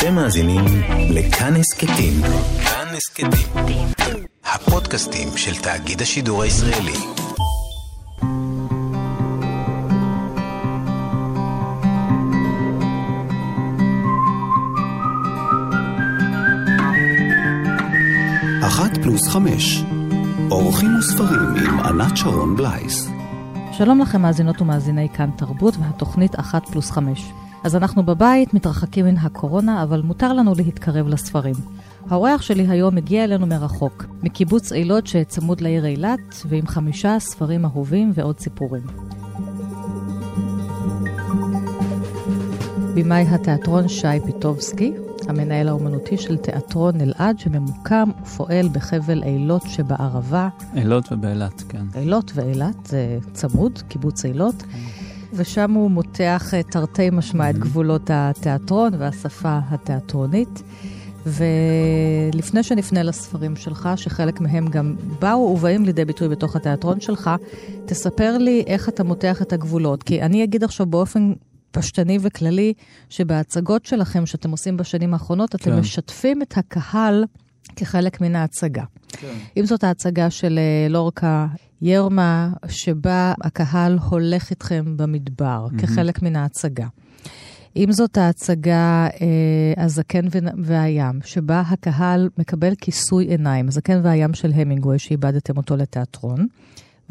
אתם מאזינים לכאן הסכתים. כאן הסכתים. הפודקאסטים של תאגיד השידור הישראלי. אחת פלוס חמש. אורחים וספרים עם ענת שרון בלייס. שלום לכם מאזינות ומאזיני כאן תרבות והתוכנית אחת פלוס חמש. אז אנחנו בבית, מתרחקים מן הקורונה, אבל מותר לנו להתקרב לספרים. האורח שלי היום הגיע אלינו מרחוק, מקיבוץ אילות שצמוד לעיר אילת, ועם חמישה ספרים אהובים ועוד סיפורים. במאי התיאטרון שי פיטובסקי, המנהל האומנותי של תיאטרון אלעד, שממוקם ופועל בחבל אילות שבערבה. אילות ובאילת, כן. אילות ואילת, זה צמוד, קיבוץ אילות. ושם הוא מותח אה, תרתי משמע את גבולות התיאטרון והשפה התיאטרונית. ולפני שנפנה לספרים שלך, שחלק מהם גם באו ובאים לידי ביטוי בתוך התיאטרון שלך, תספר לי איך אתה מותח את הגבולות. כי אני אגיד עכשיו באופן פשטני וכללי, שבהצגות שלכם שאתם עושים בשנים האחרונות, אתם כן. משתפים את הקהל כחלק מן ההצגה. כן. אם זאת ההצגה של אה, לורקה ירמה, שבה הקהל הולך איתכם במדבר, mm-hmm. כחלק מן ההצגה. אם זאת ההצגה אה, הזקן והים, שבה הקהל מקבל כיסוי עיניים, הזקן והים של המינגווי, שאיבדתם אותו לתיאטרון,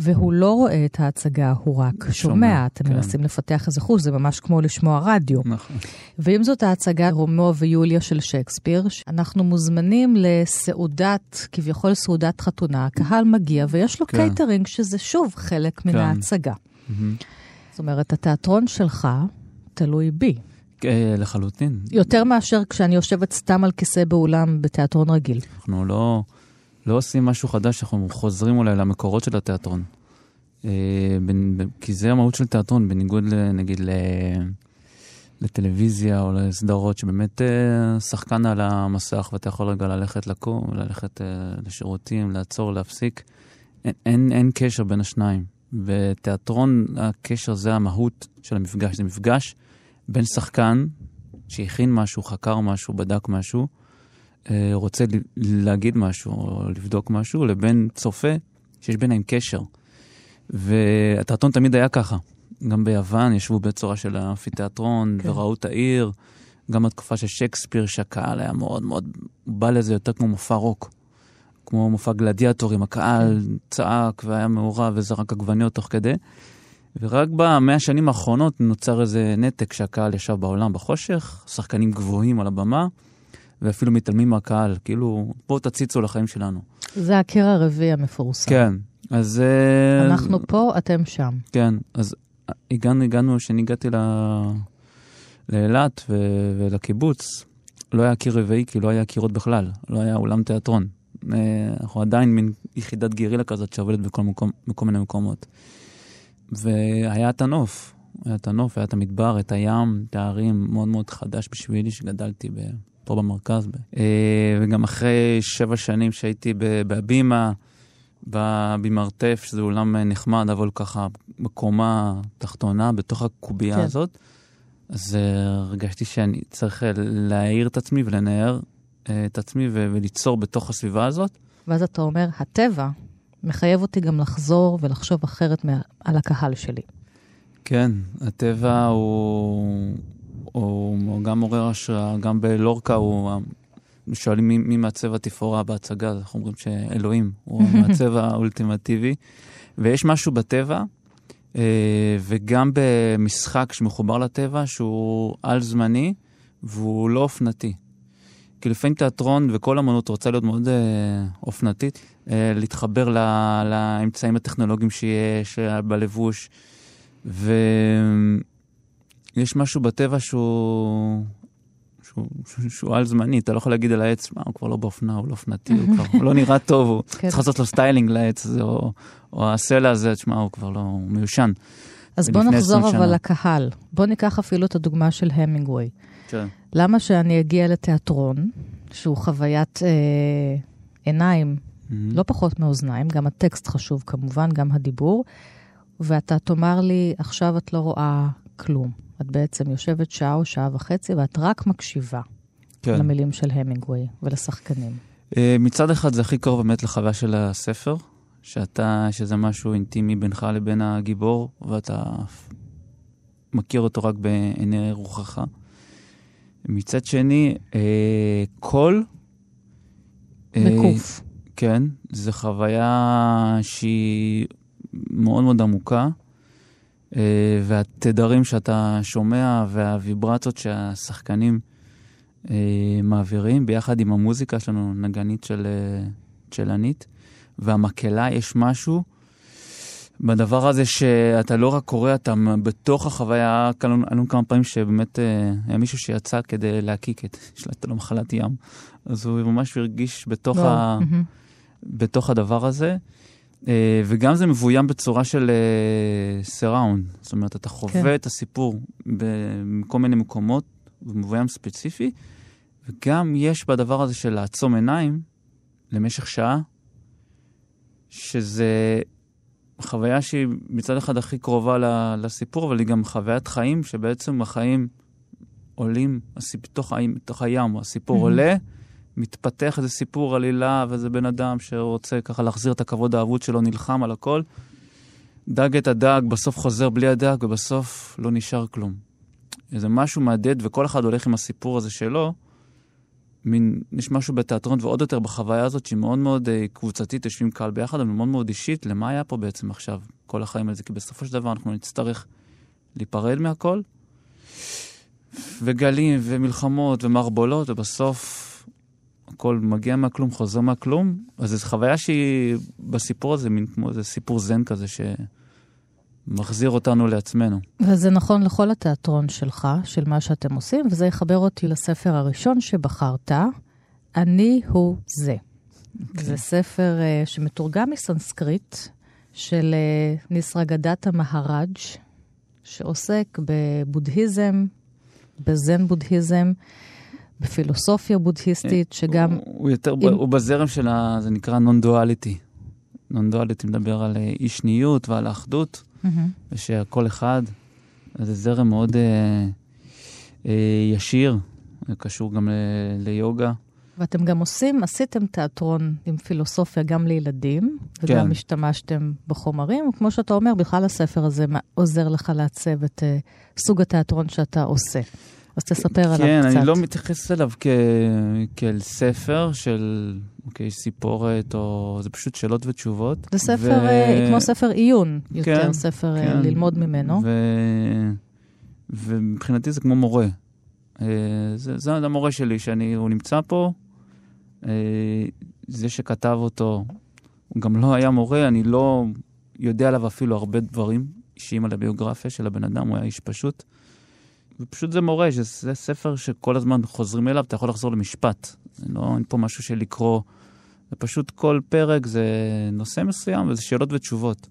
והוא לא רואה את ההצגה, הוא רק שומע. שומע. אתם כן. מנסים לפתח איזה חוש, זה ממש כמו לשמוע רדיו. נכון. ואם זאת ההצגה רומאו ויוליה של שייקספיר, אנחנו מוזמנים לסעודת, כביכול סעודת חתונה, הקהל מגיע ויש לו כן. קייטרינג, שזה שוב חלק מן כן. ההצגה. Mm-hmm. זאת אומרת, התיאטרון שלך תלוי בי. אה, לחלוטין. יותר מאשר כשאני יושבת סתם על כיסא באולם בתיאטרון רגיל. אנחנו לא... לא עושים משהו חדש, אנחנו חוזרים אולי למקורות של התיאטרון. אה, כי זה המהות של תיאטרון, בניגוד נגיד לטלוויזיה או לסדרות, שבאמת אה, שחקן על המסך ואתה יכול רגע ללכת לקום, ללכת אה, לשירותים, לעצור, להפסיק. אין, אין, אין קשר בין השניים. ותיאטרון, הקשר זה המהות של המפגש. זה מפגש בין שחקן שהכין משהו, חקר משהו, בדק משהו, רוצה להגיד משהו או לבדוק משהו, לבין צופה שיש ביניהם קשר. והתיאטרון תמיד היה ככה. גם ביוון ישבו בצורה של האפיתיאטרון כן. וראו את העיר. גם בתקופה של שייקספיר, שהקהל היה מאוד מאוד, הוא בא לזה יותר כמו מופע רוק. כמו מופע גלדיאטורים, הקהל כן. צעק והיה מעורב וזרק עגבניות תוך כדי. ורק במאה השנים האחרונות נוצר איזה נתק שהקהל ישב בעולם בחושך, שחקנים גבוהים על הבמה, ואפילו מתעלמים מהקהל, כאילו, בואו תציצו לחיים שלנו. זה הקיר הרביעי המפורסם. כן, אז... אה, אנחנו פה, אתם שם. כן, אז הגענו, הגענו, כשאני הגעתי. לאילת ו... ולקיבוץ, לא היה קיר רביעי, כי לא היה קירות בכלל, לא היה אולם תיאטרון. אה, אנחנו עדיין מין יחידת גרילה כזאת שעובדת בכל, מקום, בכל מיני מקומות. והיה את הנוף, היה את הנוף, היה את המדבר, את הים, את הערים, מאוד מאוד חדש בשבילי, שגדלתי ב... פה במרכז. אה, וגם אחרי שבע שנים שהייתי בהבימה, במרתף, שזה אולם נחמד, אבל ככה בקומה תחתונה, בתוך הקובייה כן. הזאת, אז אה, הרגשתי שאני צריך אה, להעיר את עצמי ולנער את עצמי וליצור בתוך הסביבה הזאת. ואז אתה אומר, הטבע מחייב אותי גם לחזור ולחשוב אחרת על הקהל שלי. כן, הטבע הוא, הוא גם מעורר השראה, גם בלורקה הוא... שואלים מי, מי מעצב התפאורה בהצגה, אנחנו אומרים שאלוהים הוא המעצב האולטימטיבי. ויש משהו בטבע, אה, וגם במשחק שמחובר לטבע, שהוא על-זמני והוא לא אופנתי. כי לפעמים תיאטרון וכל אמנות רוצה להיות מאוד אה, אופנתית, אה, להתחבר ל, לאמצעים הטכנולוגיים שיש בלבוש. ו... יש משהו בטבע שהוא... שהוא, שהוא, שהוא על זמני, אתה לא יכול להגיד על העץ, מה, הוא כבר לא באופנה, הוא לא אופנתי, הוא כבר הוא לא נראה טוב, הוא כן. צריך לעשות לו סטיילינג לעץ הזה, או, או הסלע הזה, תשמע, הוא כבר לא, הוא מיושן. אז בוא נחזור אבל לקהל. בוא ניקח אפילו את הדוגמה של המינגווי. כן. למה שאני אגיע לתיאטרון, שהוא חוויית אה, עיניים, mm-hmm. לא פחות מאוזניים, גם הטקסט חשוב כמובן, גם הדיבור, ואתה תאמר לי, עכשיו את לא רואה כלום. את בעצם יושבת שעה או שעה וחצי ואת רק מקשיבה. כן. למילים של המינגווי ולשחקנים. אה, מצד אחד זה הכי קרוב באמת לחוויה של הספר, שאתה, שזה משהו אינטימי בינך לבין הגיבור, ואתה מכיר אותו רק בעיני רוחך. מצד שני, אה, קול... מקוף. אה, כן, זו חוויה שהיא מאוד מאוד עמוקה, אה, והתדרים שאתה שומע והוויברציות שהשחקנים אה, מעבירים, ביחד עם המוזיקה, יש לנו נגנית של אה, צ'לנית, והמקהלה, יש משהו בדבר הזה שאתה לא רק קורא, אתה בתוך החוויה, היו לנו כמה פעמים שבאמת אה, היה מישהו שיצא כדי להקיק את, יש לו מחלת ים, אז הוא ממש הרגיש בתוך, לא. ה. בתוך הדבר הזה. אה, וגם זה מבוים בצורה של סיראונד, אה, זאת אומרת, אתה חווה כן. את הסיפור בכל מיני מקומות, מבוים ספציפי, וגם יש בדבר הזה של לעצום עיניים למשך שעה, שזה חוויה שהיא מצד אחד הכי קרובה לסיפור, אבל היא גם חוויית חיים, שבעצם החיים עולים בתוך, בתוך הים, הסיפור mm-hmm. עולה, מתפתח איזה סיפור עלילה, ואיזה בן אדם שרוצה ככה להחזיר את הכבוד האבוד שלו, נלחם על הכל. דג את הדג, בסוף חוזר בלי הדג, ובסוף לא נשאר כלום. איזה משהו מהדהד, וכל אחד הולך עם הסיפור הזה שלו. מין, יש משהו בתיאטרון ועוד יותר בחוויה הזאת שהיא מאוד מאוד uh, קבוצתית, יושבים קהל ביחד, אבל מאוד מאוד אישית, למה היה פה בעצם עכשיו כל החיים הזה? כי בסופו של דבר אנחנו נצטרך להיפרד מהכל, וגלים ומלחמות ומערבולות, ובסוף הכל מגיע מהכלום, חוזר מהכלום. אז זו חוויה שהיא בסיפור הזה, מין כמו איזה סיפור זן כזה ש... מחזיר אותנו לעצמנו. וזה נכון לכל התיאטרון שלך, של מה שאתם עושים, וזה יחבר אותי לספר הראשון שבחרת, אני הוא זה. Okay. אוקיי. זה ספר uh, שמתורגם מסנסקריט של uh, ניסרגדתה מהראג', שעוסק בבודהיזם, בזן בודהיזם, בפילוסופיה בודהיסטית, שגם... הוא, הוא יותר, עם... הוא בזרם של ה... זה נקרא נון-דואליטי. נון-דואליטי מדבר על אי שניות ועל האחדות. mm-hmm. ושכל אחד, זה זרם מאוד אה, אה, ישיר, קשור גם ל, ליוגה. ואתם גם עושים, עשיתם תיאטרון עם פילוסופיה גם לילדים, וגם כן. השתמשתם בחומרים, וכמו שאתה אומר, בכלל הספר הזה עוזר לך לעצב את uh, סוג התיאטרון שאתה עושה. אז תספר עליו קצת. כן, אני לא מתייחס אליו כ... כאל ספר של אוקיי, סיפורת, או זה פשוט שאלות ותשובות. זה ספר, ו... אה, כמו ספר עיון, יותר כן, ספר אה, כן. ללמוד ממנו. ו... ומבחינתי זה כמו מורה. אה, זה, זה המורה שלי, שהוא נמצא פה, זה שכתב אותו, הוא גם לא היה מורה, אני לא יודע עליו אפילו הרבה דברים אישיים על הביוגרפיה של הבן אדם, הוא היה איש פשוט. ופשוט זה מורה, שזה ספר שכל הזמן חוזרים אליו, אתה יכול לחזור למשפט. לא, אין פה משהו של לקרוא, זה פשוט כל פרק זה נושא מסוים, וזה שאלות ותשובות.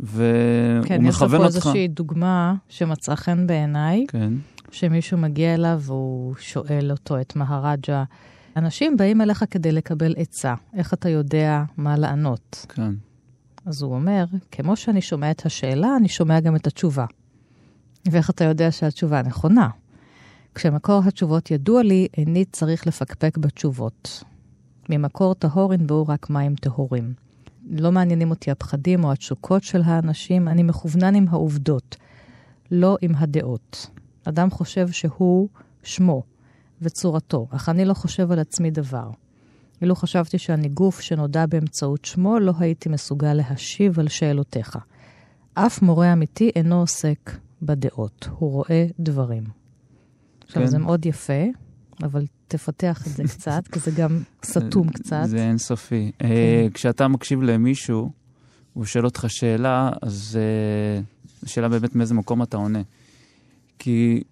והוא כן, מכוון אותך... כן, יש פה איזושהי דוגמה שמצאה חן בעיניי, כן. שמישהו מגיע אליו והוא שואל אותו, את מהרג'ה, אנשים באים אליך כדי לקבל עצה, איך אתה יודע מה לענות? כן. אז הוא אומר, כמו שאני שומע את השאלה, אני שומע גם את התשובה. ואיך אתה יודע שהתשובה נכונה? כשמקור התשובות ידוע לי, איני צריך לפקפק בתשובות. ממקור טהור ינבעו רק מים טהורים. לא מעניינים אותי הפחדים או התשוקות של האנשים, אני מכוונן עם העובדות, לא עם הדעות. אדם חושב שהוא שמו וצורתו, אך אני לא חושב על עצמי דבר. אילו חשבתי שאני גוף שנודע באמצעות שמו, לא הייתי מסוגל להשיב על שאלותיך. אף מורה אמיתי אינו עוסק בדעות, הוא רואה דברים. עכשיו, כן. זה מאוד יפה, אבל תפתח את זה קצת, כי זה גם סתום קצת. זה אינסופי. כן. Uh, כשאתה מקשיב למישהו, הוא שואל אותך שאלה, אז uh, השאלה באמת מאיזה מקום אתה עונה. כי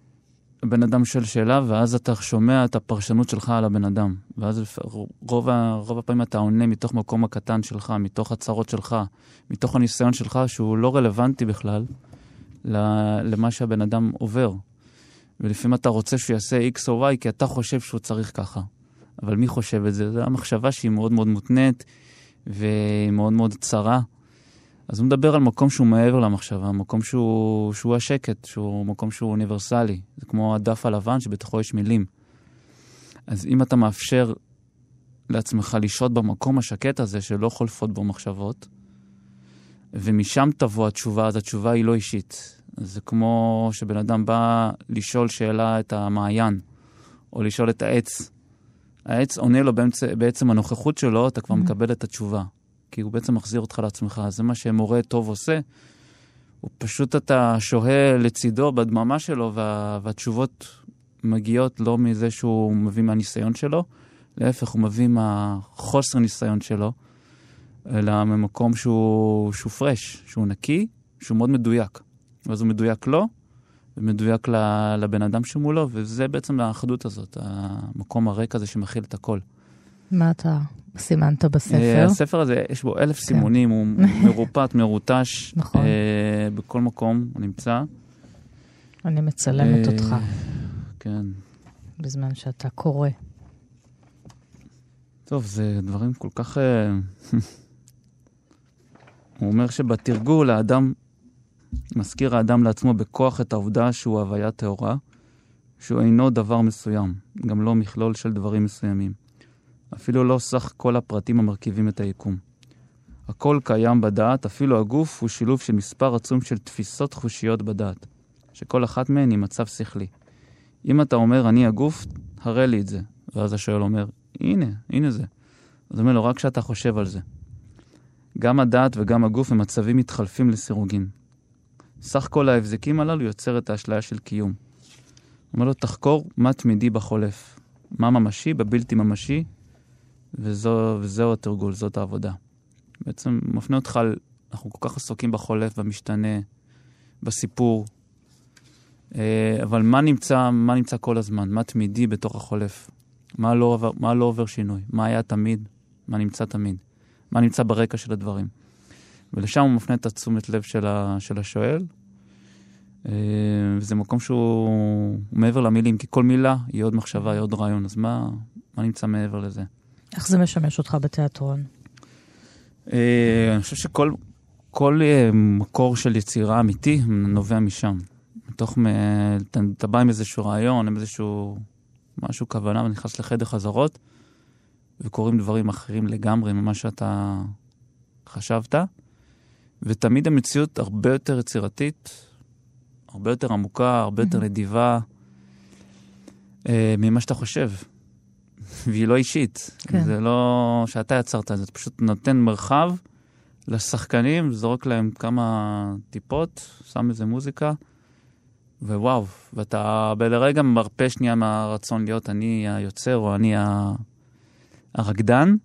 הבן אדם שואל שאלה, ואז אתה שומע את הפרשנות שלך על הבן אדם. ואז רוב, רוב הפעמים אתה עונה מתוך מקום הקטן שלך, מתוך הצרות שלך, מתוך הניסיון שלך, שהוא לא רלוונטי בכלל למה שהבן אדם עובר. ולפעמים אתה רוצה שהוא יעשה X או Y כי אתה חושב שהוא צריך ככה. אבל מי חושב את זה? זו המחשבה שהיא מאוד מאוד מותנית ומאוד מאוד צרה. אז הוא מדבר על מקום שהוא מעבר למחשבה, מקום שהוא, שהוא השקט, שהוא מקום שהוא אוניברסלי. זה כמו הדף הלבן שבתוכו יש מילים. אז אם אתה מאפשר לעצמך לשהות במקום השקט הזה שלא חולפות בו מחשבות, ומשם תבוא התשובה, אז התשובה היא לא אישית. זה כמו שבן אדם בא לשאול שאלה את המעיין, או לשאול את העץ. העץ עונה לו באמצע, בעצם הנוכחות שלו, אתה כבר mm-hmm. מקבל את התשובה. כי הוא בעצם מחזיר אותך לעצמך. זה מה שמורה טוב עושה. הוא פשוט, אתה שוהה לצידו בדממה שלו, וה, והתשובות מגיעות לא מזה שהוא מביא מהניסיון שלו, להפך, הוא מביא מהחוסר ניסיון שלו, אלא ממקום שהוא, שהוא פרש, שהוא נקי, שהוא מאוד מדויק. ואז הוא מדויק לו, ומדויק לבן אדם שמולו, וזה בעצם האחדות הזאת, המקום הריק הזה שמכיל את הכל. מה אתה סימנת בספר? אה, הספר הזה, יש בו אלף כן. סימונים, הוא מרופט, מרוטש. נכון. אה, בכל מקום הוא נמצא. אני מצלמת אה, אותך. כן. בזמן שאתה קורא. טוב, זה דברים כל כך... הוא אומר שבתרגול האדם, מזכיר האדם לעצמו בכוח את העובדה שהוא הוויה טהורה, שהוא אינו דבר מסוים, גם לא מכלול של דברים מסוימים. אפילו לא סך כל הפרטים המרכיבים את היקום. הכל קיים בדעת, אפילו הגוף הוא שילוב של מספר עצום של תפיסות חושיות בדעת, שכל אחת מהן היא מצב שכלי. אם אתה אומר, אני הגוף, הראה לי את זה. ואז השואל אומר, הנה, הנה זה. אז אומר לו, רק כשאתה חושב על זה. גם הדעת וגם הגוף הם מצבים מתחלפים לסירוגין. סך כל ההבזקים הללו יוצר את האשליה של קיום. אומר לו, תחקור מה תמידי בחולף, מה ממשי בבלתי ממשי, וזו, וזהו התרגול, זאת העבודה. בעצם מפנה אותך, אנחנו כל כך עסוקים בחולף, במשתנה, בסיפור, אה, אבל מה נמצא, מה נמצא כל הזמן? מה תמידי בתוך החולף? מה לא, עובר, מה לא עובר שינוי? מה היה תמיד? מה נמצא תמיד? מה נמצא ברקע של הדברים? ולשם הוא מפנה את התשומת לב של, ה, של השואל. אה, וזה מקום שהוא מעבר למילים, כי כל מילה היא עוד מחשבה, היא עוד רעיון, אז מה, מה נמצא מעבר לזה? איך זה משמש אותך בתיאטרון? אה, אני חושב שכל כל מקור של יצירה אמיתי נובע משם. מתוך, אתה, אתה בא עם איזשהו רעיון, עם איזשהו משהו, כוונה, ונכנס לחדר חזרות, וקורים דברים אחרים לגמרי ממה שאתה חשבת, ותמיד המציאות הרבה יותר יצירתית, הרבה יותר עמוקה, הרבה יותר נדיבה אה, ממה שאתה חושב. והיא לא אישית. כן. זה לא שאתה יצרת, זה פשוט נותן מרחב לשחקנים, זורק להם כמה טיפות, שם איזה מוזיקה. ווואו, ואתה בלרגע מרפה שנייה מהרצון להיות אני היוצר או אני הרקדן,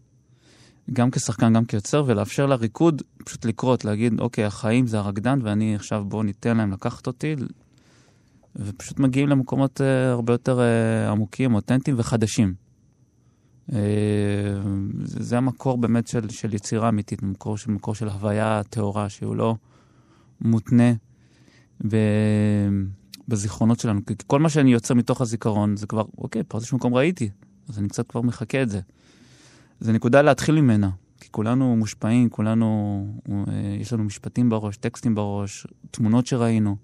גם כשחקן, גם כיוצר, ולאפשר לריקוד פשוט לקרות, להגיד, אוקיי, החיים זה הרקדן, ואני עכשיו, בואו ניתן להם לקחת אותי, ופשוט מגיעים למקומות uh, הרבה יותר uh, עמוקים, אותנטיים וחדשים. Uh, זה, זה המקור באמת של, של יצירה אמיתית, מקור של, מקור של הוויה טהורה, שהוא לא מותנה ב... בזיכרונות שלנו. כי כל מה שאני יוצר מתוך הזיכרון זה כבר, אוקיי, פה איזשהו מקום ראיתי, אז אני קצת כבר מחכה את זה. זה נקודה להתחיל ממנה, כי כולנו מושפעים, כולנו, אה, יש לנו משפטים בראש, טקסטים בראש, תמונות שראינו.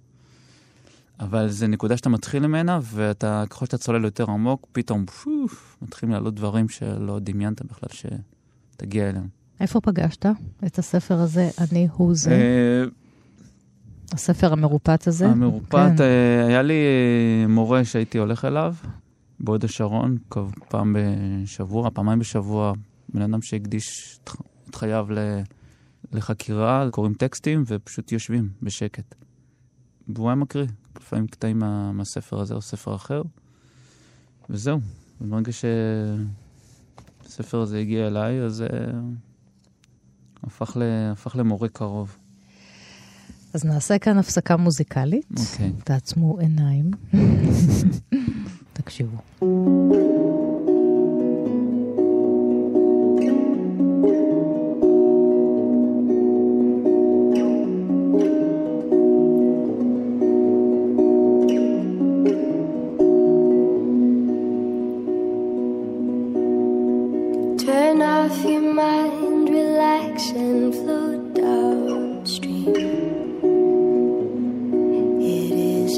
אבל זה נקודה שאתה מתחיל ממנה, ואתה, ככל שאתה צולל יותר עמוק, פתאום, פוף, מתחילים לעלות דברים שלא דמיינת בכלל שתגיע אליהם. איפה פגשת את הספר הזה, אני הוא זה? אה, הספר המרופט הזה? המרופט, כן. אה, היה לי מורה שהייתי הולך אליו, בהוד השרון, פעם בשבוע, פעמיים בשבוע, בן אדם שהקדיש את חייו לחקירה, קוראים טקסטים ופשוט יושבים בשקט. והוא היה מקריא, לפעמים קטעים מה, מהספר הזה או ספר אחר, וזהו. וברגע שהספר הזה הגיע אליי, אז uh, הפך, ל, הפך למורה קרוב. אז נעשה כאן הפסקה מוזיקלית. אוקיי. Okay. תעצמו עיניים. תקשיבו.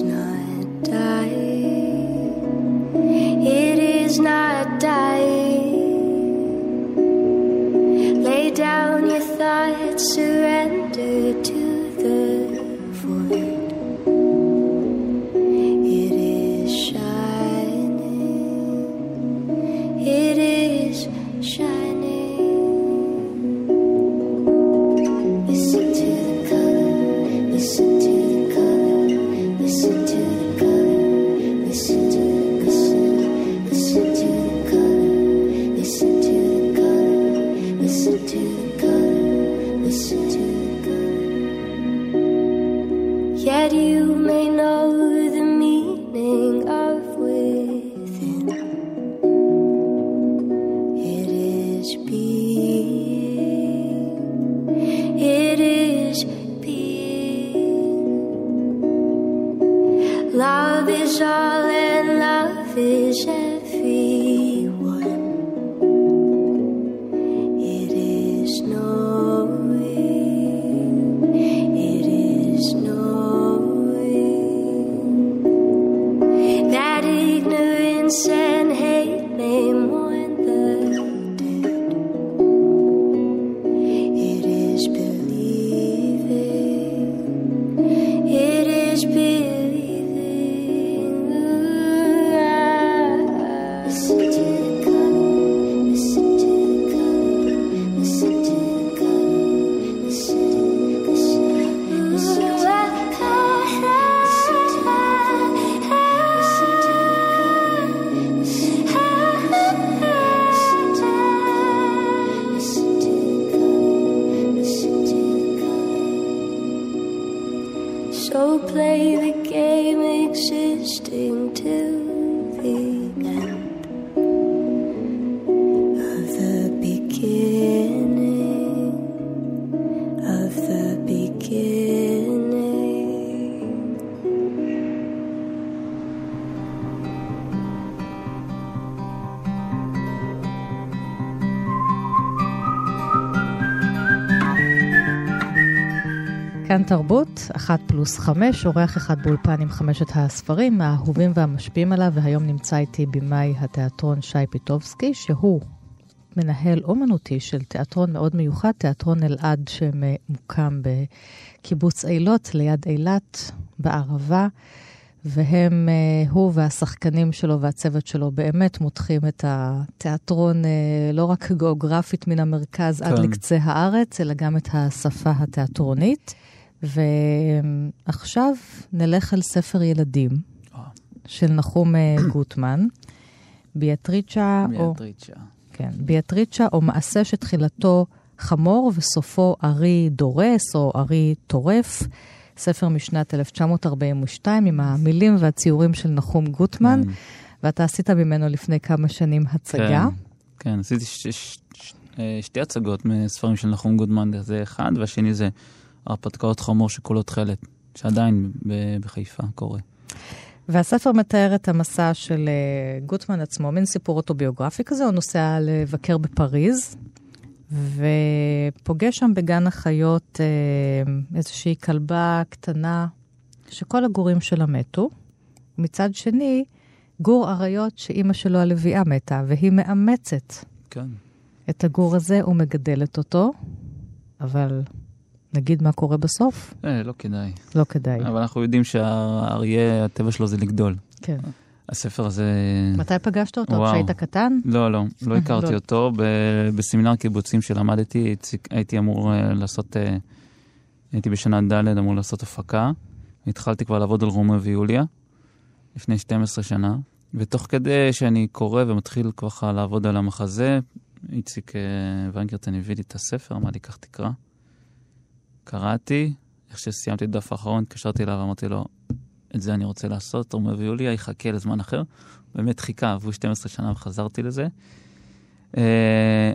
Krishna. תרבות, אחת פלוס חמש, אורח אחד באולפן עם חמשת הספרים האהובים והמשפיעים עליו, והיום נמצא איתי במאי התיאטרון שי פיטובסקי, שהוא מנהל אומנותי של תיאטרון מאוד מיוחד, תיאטרון אלעד שמוקם בקיבוץ אילות, ליד אילת, בערבה, והם, אה, הוא והשחקנים שלו והצוות שלו באמת מותחים את התיאטרון אה, לא רק גיאוגרפית מן המרכז עד כן. לקצה הארץ, אלא גם את השפה התיאטרונית. ועכשיו נלך אל ספר ילדים וואו. של נחום אה, גוטמן, ביאטריצ'ה, או, ביאטריצ'ה. כן, ביאטריצ'ה או מעשה שתחילתו חמור וסופו ארי דורס או ארי טורף, ספר משנת 1942 עם המילים והציורים של נחום גוטמן, כן. ואתה עשית ממנו לפני כמה שנים הצגה. כן, כן, עשיתי ש- ש- ש- אה, שתי הצגות מספרים של נחום גודמן, זה אחד, והשני זה הרפתקאות חמור שכולו תכלת, שעדיין בחיפה קורה. והספר מתאר את המסע של אה, גוטמן עצמו, מין סיפור אוטוביוגרפי כזה, הוא נוסע לבקר בפריז, ופוגש שם בגן החיות אה, איזושהי כלבה קטנה, שכל הגורים שלה מתו. מצד שני, גור אריות שאימא שלו הלוויה מתה, והיא מאמצת כן. את הגור הזה ומגדלת אותו, אבל נגיד מה קורה בסוף? אה, לא כדאי. לא כדאי. אבל אנחנו יודעים שהאריה, הטבע שלו זה לגדול. כן. הספר הזה... מתי פגשת אותו? וואו. כשהיית קטן? לא, לא, לא הכרתי לא. אותו. ב- בסמינר קיבוצים שלמדתי, הייתי- אמור אה, לעשות, אה, הייתי בשנה ד' אמור לעשות הפקה. התחלתי כבר לעבוד על רומאו ויוליה, לפני 12 שנה, ותוך כדי שאני קורא ומתחיל ככה לעבוד על המחזה, איציק אה, ויינגרטן הביא לי את הספר, אמר לי, קח תקרא. קראתי, איך שסיימתי את הדף האחרון, התקשרתי אליו ואמרתי לו, את זה אני רוצה לעשות, רומאו ויוליה יחכה לזמן אחר. באמת חיכה, עברו 12 שנה וחזרתי לזה. אה,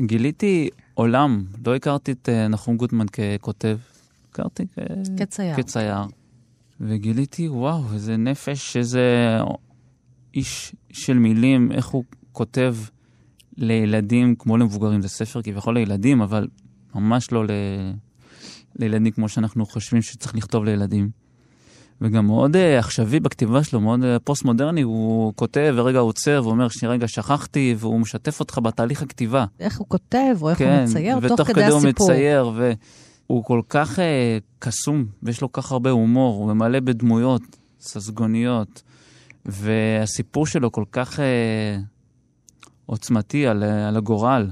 גיליתי עולם, לא הכרתי את אה, נחום גוטמן ככותב, הכרתי כ... כצייר. כצייר. וגיליתי, וואו, איזה נפש, איזה איש של מילים, איך הוא כותב לילדים כמו למבוגרים. זה ספר כביכול לילדים, אבל ממש לא ל... לילדים כמו שאנחנו חושבים שצריך לכתוב לילדים. וגם מאוד uh, עכשווי בכתיבה שלו, מאוד uh, פוסט-מודרני, הוא כותב ורגע עוצר ואומר, שנייה רגע, שכחתי, והוא משתף אותך בתהליך הכתיבה. איך הוא כותב, או איך הוא מצייר, תוך ותוך כדי כדי הוא הסיפור. מצייר, והוא כל כך uh, קסום, ויש לו כך הרבה הומור, הוא ממלא בדמויות ססגוניות, והסיפור שלו כל כך uh, עוצמתי על, uh, על הגורל,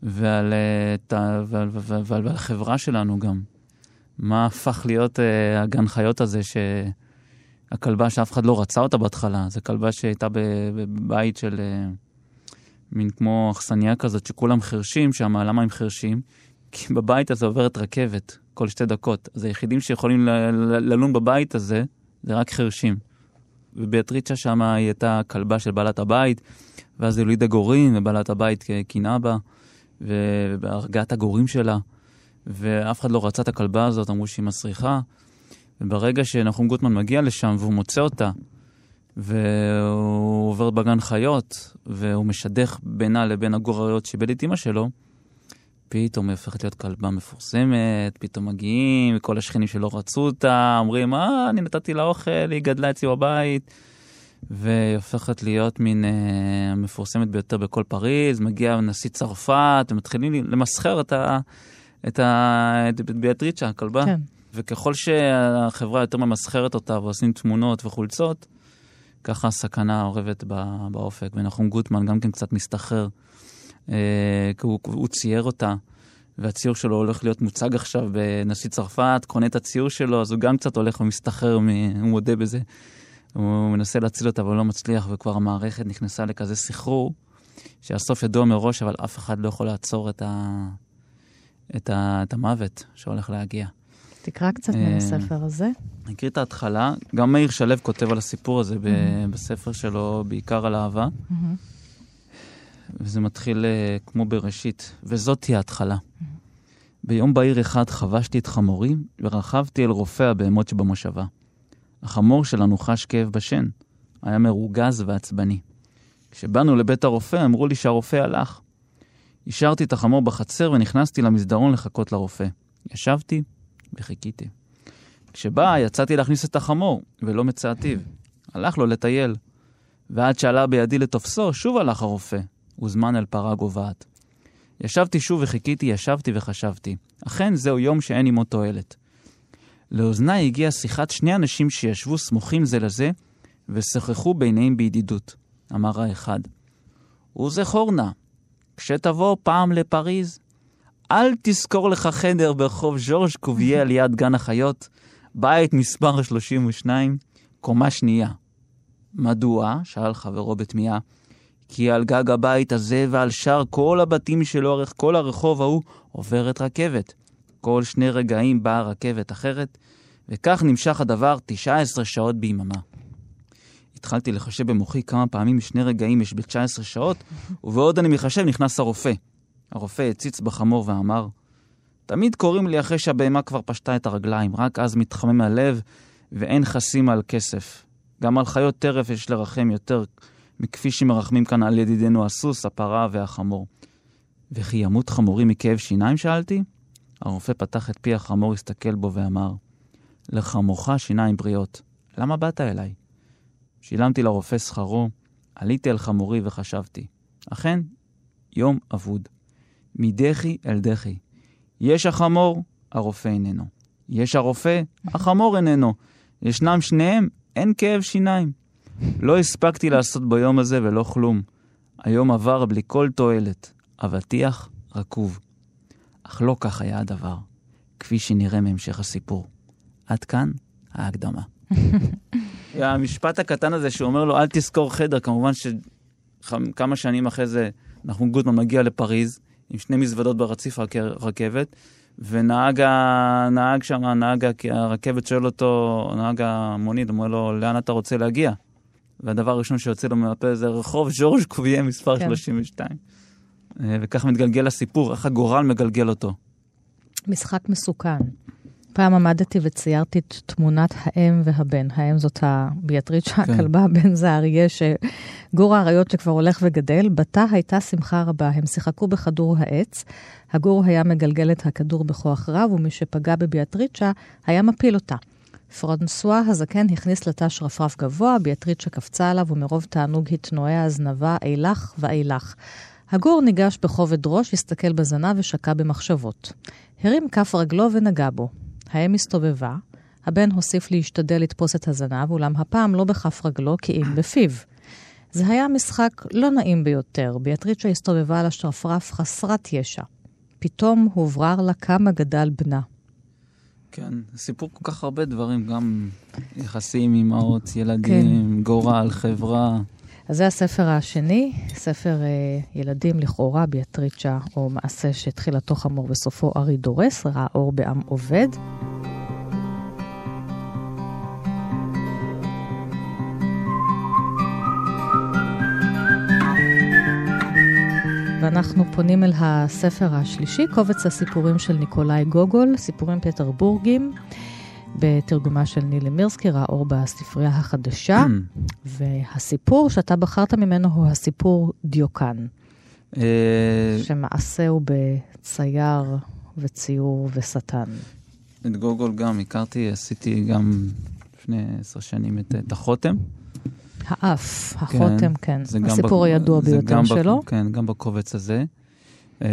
ת, ועל, ועל, ועל, ועל החברה שלנו גם. מה הפך להיות uh, הגן חיות הזה, שהכלבה שאף אחד לא רצה אותה בהתחלה, זו כלבה שהייתה בבית של... Uh, מין כמו אכסניה כזאת שכולם חרשים שם, למה הם חרשים? כי בבית הזה עוברת רכבת כל שתי דקות. אז היחידים שיכולים ללון בבית הזה זה רק חרשים. ובאטריצ'ה שם היא הייתה כלבה של בעלת הבית, ואז הולידה גורים, ובעלת הבית קינאה בה, והרגה את הגורים שלה, ואף אחד לא רצה את הכלבה הזאת, אמרו שהיא מסריחה. וברגע שנחום גוטמן מגיע לשם והוא מוצא אותה, והוא עובר בגן חיות, והוא משדך בינה לבין הגורריות שאיבד את אימא שלו, פתאום היא הופכת להיות כלבה מפורסמת, פתאום מגיעים, כל השכנים שלא רצו אותה, אומרים, אה, אני נתתי לה אוכל, היא גדלה אצלי בבית. והיא הופכת להיות מין אה, המפורסמת ביותר בכל פריז, מגיע נשיא צרפת, ומתחילים למסחר את, ה, את, ה, את ביאטריצ'ה, הכלבה. כן. וככל שהחברה יותר ממסחרת אותה ועושים תמונות וחולצות, ככה הסכנה אורבת באופק. ונחום גוטמן גם כן קצת מסתחרר, אה, כי הוא, הוא צייר אותה, והציור שלו הולך להיות מוצג עכשיו בנשיא צרפת, קונה את הציור שלו, אז הוא גם קצת הולך ומסתחרר, מ- הוא מודה בזה. הוא מנסה להציל אותה, אבל לא מצליח, וכבר המערכת נכנסה לכזה סחרור, שהסוף ידוע מראש, אבל אף אחד לא יכול לעצור את, ה... את, ה... את המוות שהולך להגיע. תקרא קצת אה, מן הספר הזה. אני אקריא את ההתחלה, גם מאיר שלו כותב על הסיפור הזה ב- בספר שלו, בעיקר על אהבה, מהמם. וזה מתחיל אה, כמו בראשית, וזאת תהיה ההתחלה. ביום בהיר אחד חבשתי את חמורי ורכבתי אל רופא הבהמות שבמושבה. החמור שלנו חש כאב בשן, היה מרוגז ועצבני. כשבאנו לבית הרופא אמרו לי שהרופא הלך. השארתי את החמור בחצר ונכנסתי למסדרון לחכות לרופא. ישבתי וחיכיתי. כשבא, יצאתי להכניס את החמור, ולא מצאתיו. הלך לו לטייל. ועד שעלה בידי לתופסו, שוב הלך הרופא. הוזמן אל פרה גוועת. ישבתי שוב וחיכיתי, ישבתי וחשבתי. אכן, זהו יום שאין עמו תועלת. לאוזניי הגיעה שיחת שני אנשים שישבו סמוכים זה לזה, ושוחחו ביניהם בידידות. אמר האחד, וזכור נא, כשתבוא פעם לפריז, אל תזכור לך חדר ברחוב ז'ורג' קוביה ליד גן החיות, בית מספר 32, קומה שנייה. מדוע? שאל חברו בתמיהה. כי על גג הבית הזה ועל שאר כל הבתים שלאורך כל הרחוב ההוא עוברת רכבת. כל שני רגעים באה רכבת אחרת, וכך נמשך הדבר 19 שעות ביממה. התחלתי לחשב במוחי כמה פעמים שני רגעים יש ב-19 שעות, ובעוד אני מחשב נכנס הרופא. הרופא הציץ בחמור ואמר, תמיד קוראים לי אחרי שהבהמה כבר פשטה את הרגליים, רק אז מתחמם הלב ואין חסים על כסף. גם על חיות טרף יש לרחם יותר מכפי שמרחמים כאן על ידידנו הסוס, הפרה והחמור. וכי ימות חמורי מכאב שיניים? שאלתי. הרופא פתח את פי החמור, הסתכל בו ואמר, לחמורך שיניים בריאות, למה באת אליי? שילמתי לרופא שכרו, עליתי על חמורי וחשבתי, אכן, יום אבוד. מדחי אל דחי. יש החמור, הרופא איננו. יש הרופא, החמור איננו. ישנם שניהם, אין כאב שיניים. לא הספקתי לעשות ביום הזה ולא כלום. היום עבר בלי כל תועלת. אבטיח רקוב. אך לא כך היה הדבר, כפי שנראה מהמשך הסיפור. עד כאן ההקדמה. והמשפט הקטן הזה שאומר לו, אל תזכור חדר, כמובן שכמה שנים אחרי זה, נחום גוטמן מגיע לפריז, עם שני מזוודות ברציף רכ- רכבת, ונהג ה- נהג שם, נהג הרכבת שואל אותו, נהג המונית, אומר לו, לאן אתה רוצה להגיע? והדבר הראשון שיוצא לו מהפה זה רחוב ז'ורג' קוביה מספר כן. 32. אה, וכך מתגלגל הסיפור, איך הגורל מגלגל אותו. משחק מסוכן. פעם עמדתי וציירתי את תמונת האם והבן. האם זאת הביאטריצ'ה, כן. הכלבה, הבן זה האריה, שגור האריות שכבר הולך וגדל. בתה הייתה שמחה רבה, הם שיחקו בכדור העץ. הגור היה מגלגל את הכדור בכוח רב, ומי שפגע בביאטריצ'ה היה מפיל אותה. פרנסואה הזקן הכניס לתא שרפרף גבוה, ביאטריצ'ה קפצה עליו, ומרוב תענוג התנועע הזנבה אילך ואילך. הגור ניגש בכובד ראש, הסתכל בזנב ושקע במחשבות. הרים כף רגלו ונגע בו. האם הסתובבה, הבן הוסיף להשתדל לתפוס את הזנב, אולם הפעם לא בכף רגלו, כי אם בפיו. זה היה משחק לא נעים ביותר. ביאטריצ'ה הסתובבה על השרפרף חסרת ישע. פתאום הוברר לה כמה גדל בנה. כן, סיפור כל כך הרבה דברים, גם יחסים, אמהות, ילדים, כן. גורל, חברה. אז זה הספר השני, ספר אה, ילדים לכאורה, ביאטריצ'ה, או מעשה שתחילתו חמור וסופו ארי דורס, ראה אור בעם עובד. ואנחנו פונים אל הספר השלישי, קובץ הסיפורים של ניקולאי גוגול, סיפורים פטרבורגים, בתרגומה של נילי מירסקי, ראה אור בספרייה החדשה. והסיפור שאתה בחרת ממנו הוא הסיפור דיוקן, אה, שמעשהו בצייר וציור ושטן. את גוגול גם הכרתי, עשיתי גם לפני עשר שנים את, את החותם. האף, החותם, כן. גם הסיפור בק- הידוע ביותר גם בק- שלו. כן, גם בקובץ הזה. אה,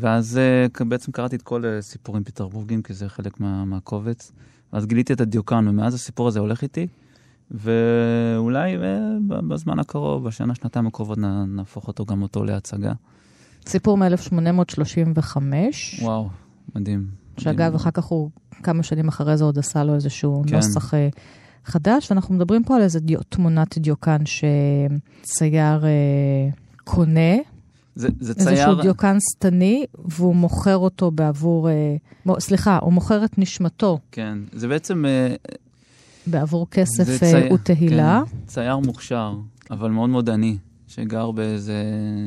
ואז אה, בעצם קראתי את כל סיפורים פטרבורגים, כי זה חלק מה, מהקובץ. ואז גיליתי את הדיוקן, ומאז הסיפור הזה הולך איתי. ואולי אה, בזמן הקרוב, בשנה, שנתיים הקרובות, נהפוך אותו גם אותו להצגה. סיפור מ-1835, וואו, מדהים. שאגב, מדהים. אחר כך הוא, כמה שנים אחרי זה עוד עשה לו איזשהו כן. נוסח אה, חדש, ואנחנו מדברים פה על איזה דיו, תמונת דיוקן שצייר אה, קונה, זה, זה איזשהו צייר... דיוקן שטני, והוא מוכר אותו בעבור, אה, סליחה, הוא מוכר את נשמתו כן, זה בעצם... אה, בעבור כסף זה אה, צי- ותהילה. כן, צייר מוכשר, אבל מאוד מאוד עני, שגר באיזה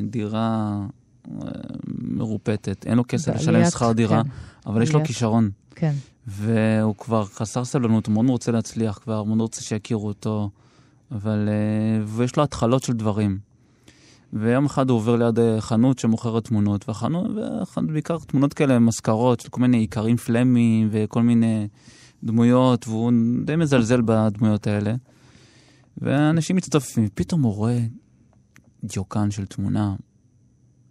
דירה אה, מרופטת. אין לו כסף לשלם בעליית- שכר דירה, כן, אבל יש לו כישרון. כן. והוא כבר חסר סבלנות, הוא מאוד רוצה להצליח כבר, מאוד רוצה שיכירו אותו, אבל... אה, ויש לו התחלות של דברים. ויום אחד הוא עובר ליד אה, חנות שמוכרת תמונות, והחנות, בעיקר תמונות כאלה, מזכרות כל מיני איכרים פלמים וכל מיני דמויות, והוא די מזלזל בדמויות האלה. ואנשים מצטופפים, פתאום הוא רואה דיוקן של תמונה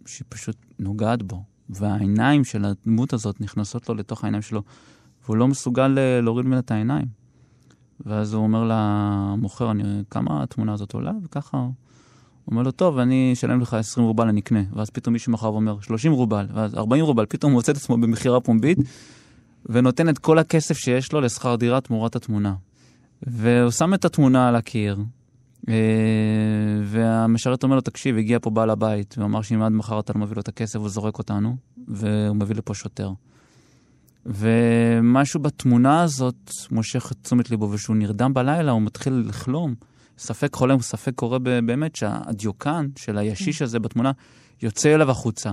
שהיא פשוט נוגעת בו, והעיניים של הדמות הזאת נכנסות לו לתוך העיניים שלו, והוא לא מסוגל אה, להוריד ממנה את העיניים. ואז הוא אומר למוכר, אני, כמה התמונה הזאת עולה? וככה הוא אומר לו, טוב, אני אשלם לך 20 רובל, אני אקנה. ואז פתאום מישהו מחר ואומר, 30 רובל, ואז 40 רובל, פתאום הוא מוצא את עצמו במכירה פומבית, ונותן את כל הכסף שיש לו לשכר דירה תמורת התמונה. והוא שם את התמונה על הקיר, אה, והמשרת אומר לו, תקשיב, הגיע פה בעל הבית, הוא אמר שאם עד מחר אתה לא מביא לו את הכסף, הוא זורק אותנו, והוא מביא לפה שוטר. ומשהו בתמונה הזאת מושך את תשומת ליבו, וכשהוא נרדם בלילה, הוא מתחיל לחלום. ספק חולם, ספק קורה באמת שהדיוקן של הישיש הזה בתמונה יוצא אליו החוצה.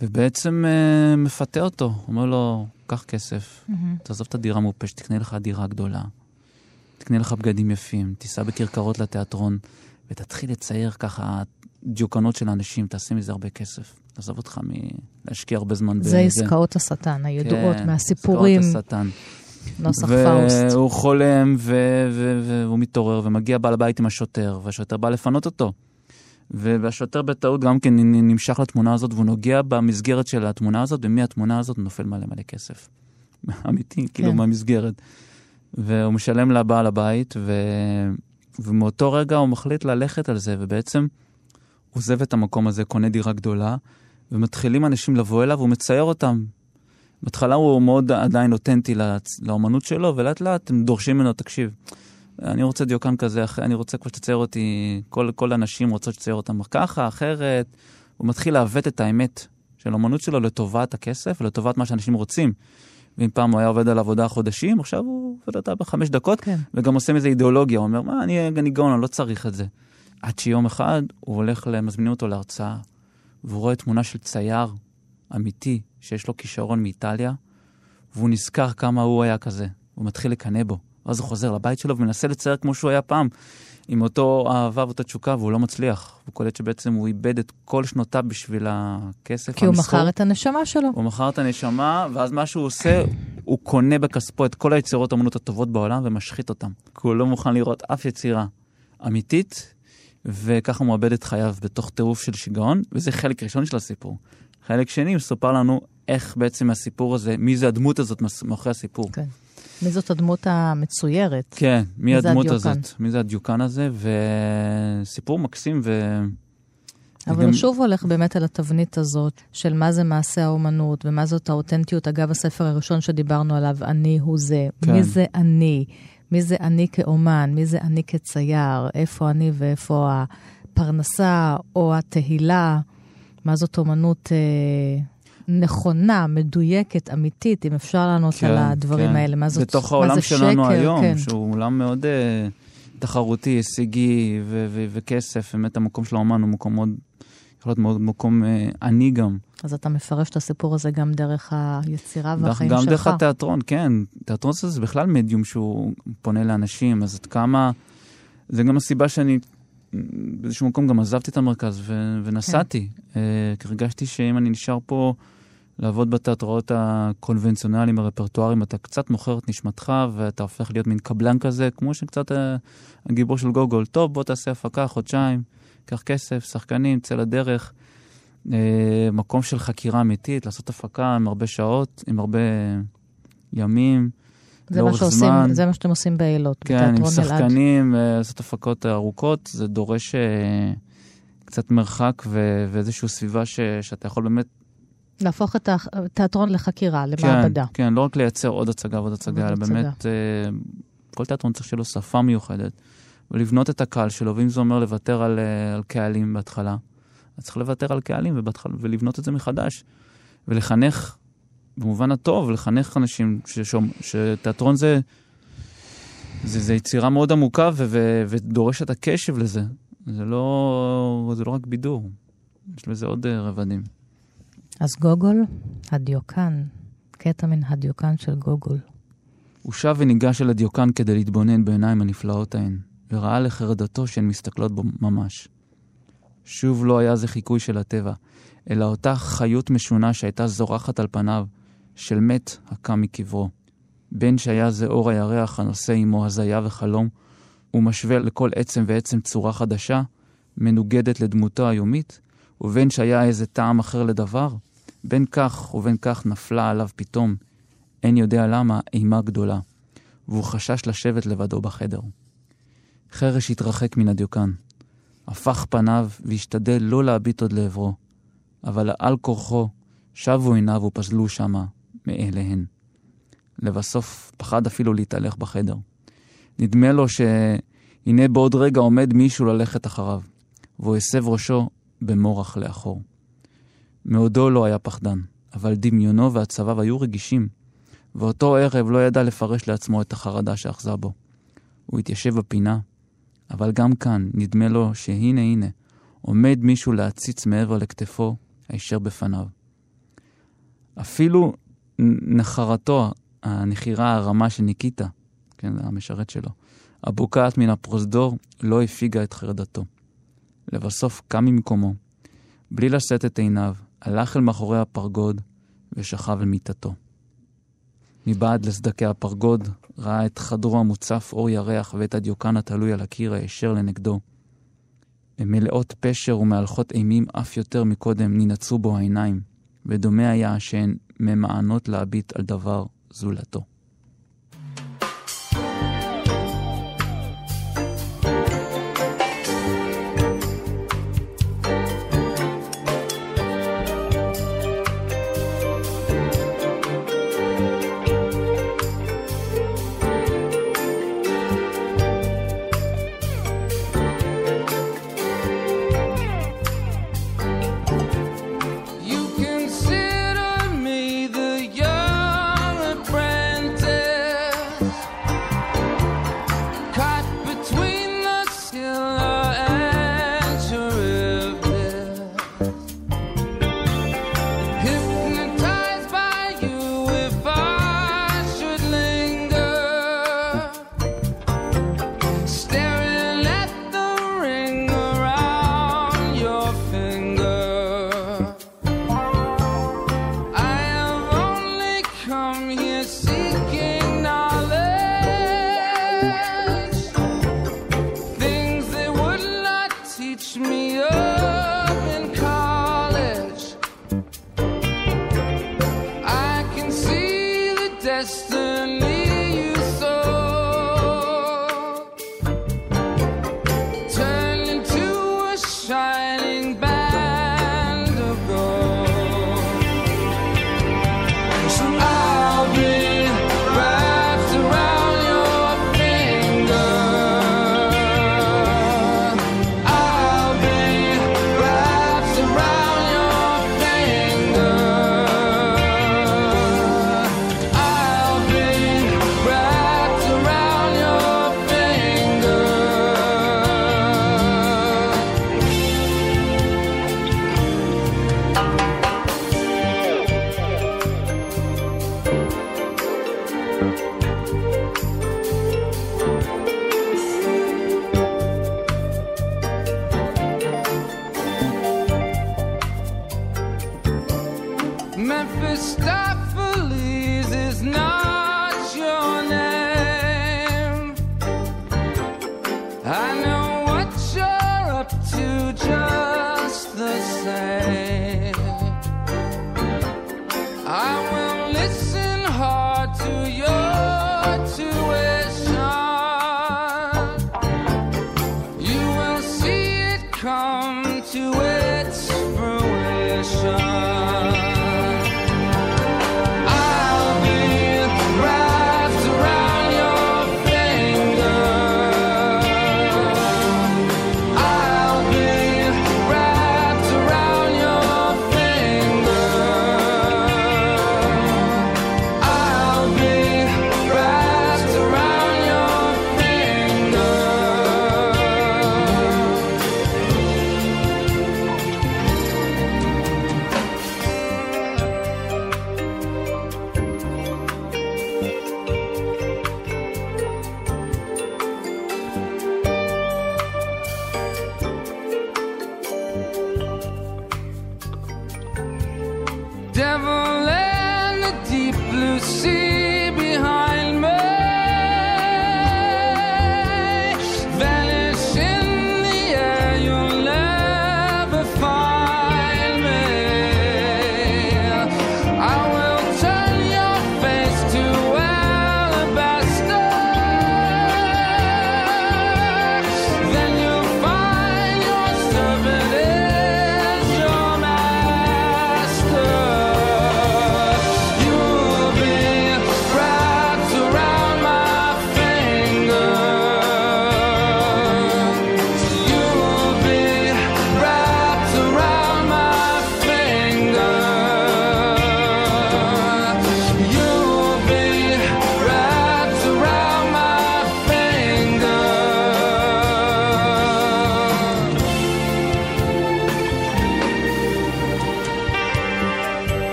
ובעצם אה, מפתה אותו, אומר לו, קח כסף, תעזוב את הדירה המופשת, תקנה לך דירה גדולה, תקנה לך בגדים יפים, תיסע בכרכרות לתיאטרון, ותתחיל לצייר ככה דיוקנות של אנשים, תעשה מזה הרבה כסף. עזוב אותך מלהשקיע הרבה זמן זה עסקאות השטן הידועות מהסיפורים, עסקאות השטן. נוסח פאוסט. והוא חולם, והוא מתעורר, ומגיע בעל הבית עם השוטר, והשוטר בא לפנות אותו. והשוטר בטעות גם כן נמשך לתמונה הזאת, והוא נוגע במסגרת של התמונה הזאת, ומהתמונה הזאת נופל מלא מלא כסף. אמיתי, כאילו, כן. מהמסגרת. והוא משלם לבעל הבית, ו... ומאותו רגע הוא מחליט ללכת על זה, ובעצם עוזב את המקום הזה, קונה דירה גדולה, ומתחילים אנשים לבוא אליו, והוא מצייר אותם. בהתחלה הוא מאוד עדיין אותנטי לאצ- לאומנות שלו, ולאט לאט הם דורשים ממנו, תקשיב, אני רוצה דיוקן כזה, אני רוצה כבר שתצייר אותי, כל, כל הנשים רוצות שתצייר אותם ככה, אחרת. הוא מתחיל לעוות את האמת של האומנות שלו לטובת הכסף ולטובת מה שאנשים רוצים. ואם פעם הוא היה עובד על עבודה חודשים, עכשיו הוא עובד אותה בחמש דקות, כן. וגם עושה מזה אידיאולוגיה, הוא אומר, מה, אני, אני גאון, אני לא צריך את זה. עד שיום אחד הוא הולך, מזמינים אותו להרצאה, והוא רואה תמונה של צייר אמיתי, שיש לו כישרון מאיטליה, והוא נזכר כמה הוא היה כזה. הוא מתחיל לקנא בו. ואז הוא חוזר לבית שלו ומנסה לצייר כמו שהוא היה פעם, עם אותו אהבה ואותה תשוקה, והוא לא מצליח. הוא קולט שבעצם הוא איבד את כל שנותיו בשביל הכסף, כי הוא המסחור. מכר את הנשמה שלו. הוא מכר את הנשמה, ואז מה שהוא עושה, הוא קונה בכספו את כל היצירות האמנות הטובות בעולם ומשחית אותן. כי הוא לא מוכן לראות אף יצירה אמיתית, וככה הוא מאבד את חייו בתוך טירוף של שיגעון, וזה חלק ראשון של הסיפור. חלק שני, מסופר לנו איך בעצם הסיפור הזה, מי זה הדמות הזאת מאחורי הסיפור. כן. מי זאת הדמות המצוירת? כן, מי מי הדמות הדיוקן? הזאת, מי זה הדיוקן הזה, וסיפור מקסים ו... אבל וגם- הוא שוב הולך באמת על התבנית הזאת של מה זה מעשה האומנות ומה זאת האותנטיות. אגב, הספר הראשון שדיברנו עליו, אני הוא זה. כן. מי זה אני? מי זה אני כאומן? מי זה אני כצייר? איפה אני ואיפה הפרנסה או התהילה? מה זאת אומנות אה, נכונה, מדויקת, אמיתית, אם אפשר לענות על הדברים כן. האלה. מה זאת, בתוך מה העולם זה שלנו שקר? היום, כן. שהוא עולם מאוד אה, תחרותי, הישגי ו- ו- וכסף, באמת המקום של האומן הוא מקום מאוד, יכול להיות מאוד מקום אה, עני גם. אז אתה מפרש את הסיפור הזה גם דרך היצירה והחיים גם שלך. דרך התיאטרון, כן. תיאטרון זה זה בכלל מדיום שהוא פונה לאנשים, אז עד כמה... זה גם הסיבה שאני באיזשהו מקום גם עזבתי את המרכז ו- ונסעתי. כן. אה, כי הרגשתי שאם אני נשאר פה לעבוד בתיאטראות הקונבנציונליים, הרפרטואריים, אתה קצת מוכר את נשמתך ואתה הופך להיות מין קבלן כזה, כמו שקצת אה, הגיבור של גוגול. טוב, בוא תעשה הפקה, חודשיים, קח כסף, שחקנים, צא לדרך. אה, מקום של חקירה אמיתית, לעשות הפקה עם הרבה שעות, עם הרבה ימים, זה מה, לאורך שעושים, זמן. זה מה שאתם עושים באילות, כן, עם בתיאטרון אלעד. שחקנים, אה, לעשות הפקות ארוכות, זה דורש קצת מרחק ו- ואיזושהי סביבה ש- שאתה יכול באמת להפוך את התיאטרון לחקירה, למעבדה. כן, כן, לא רק לייצר עוד הצגה ועוד הצגה, אלא. באמת, אה, כל תיאטרון צריך שיהיה לו שפה מיוחדת, ולבנות את הקהל שלו, ואם זה אומר לוותר על, אה, על קהלים בהתחלה, אז צריך לוותר על קהלים ובהתחלה, ולבנות את זה מחדש, ולחנך, במובן הטוב, לחנך אנשים ששום, שתיאטרון זה, זה, זה יצירה מאוד עמוקה ו, ו, ודורש את הקשב לזה. זה לא, זה לא רק בידור, יש לזה עוד אה, רבדים. אז גוגול, הדיוקן, קטע מן הדיוקן של גוגול. הוא שב וניגש אל הדיוקן כדי להתבונן בעיניים הנפלאות ההן, וראה לחרדתו שהן מסתכלות בו ממש. שוב לא היה זה חיקוי של הטבע, אלא אותה חיות משונה שהייתה זורחת על פניו, של מת הקם מקברו. בין שהיה זה אור הירח הנושא עמו הזיה וחלום, ומשווה לכל עצם ועצם צורה חדשה, מנוגדת לדמותו היומית, ובין שהיה איזה טעם אחר לדבר, בין כך ובין כך נפלה עליו פתאום, אין יודע למה, אימה גדולה, והוא חשש לשבת לבדו בחדר. חרש התרחק מן הדיוקן, הפך פניו והשתדל לא להביט עוד לעברו, אבל על כורחו שבו עיניו ופזלו שמה מאליהן. לבסוף פחד אפילו להתהלך בחדר. נדמה לו שהנה בעוד רגע עומד מישהו ללכת אחריו, והוא הסב ראשו במורח לאחור. מעודו לא היה פחדן, אבל דמיונו ועצביו היו רגישים, ואותו ערב לא ידע לפרש לעצמו את החרדה שאחזה בו. הוא התיישב בפינה, אבל גם כאן נדמה לו שהנה הנה, עומד מישהו להציץ מעבר לכתפו הישר בפניו. אפילו נחרתו, הנחירה הרמה של ניקיטה, כן, המשרת שלו, הבוקעת מן הפרוזדור, לא הפיגה את חרדתו. לבסוף קם ממקומו, בלי לשאת את עיניו, הלך אל מאחורי הפרגוד ושכב על מיטתו. מבעד לסדקי הפרגוד ראה את חדרו המוצף אור ירח ואת הדיוקן התלוי על הקיר הישר לנגדו. מלאות פשר ומהלכות אימים אף יותר מקודם ננעצו בו העיניים, ודומה היה שהן ממאנות להביט על דבר זולתו.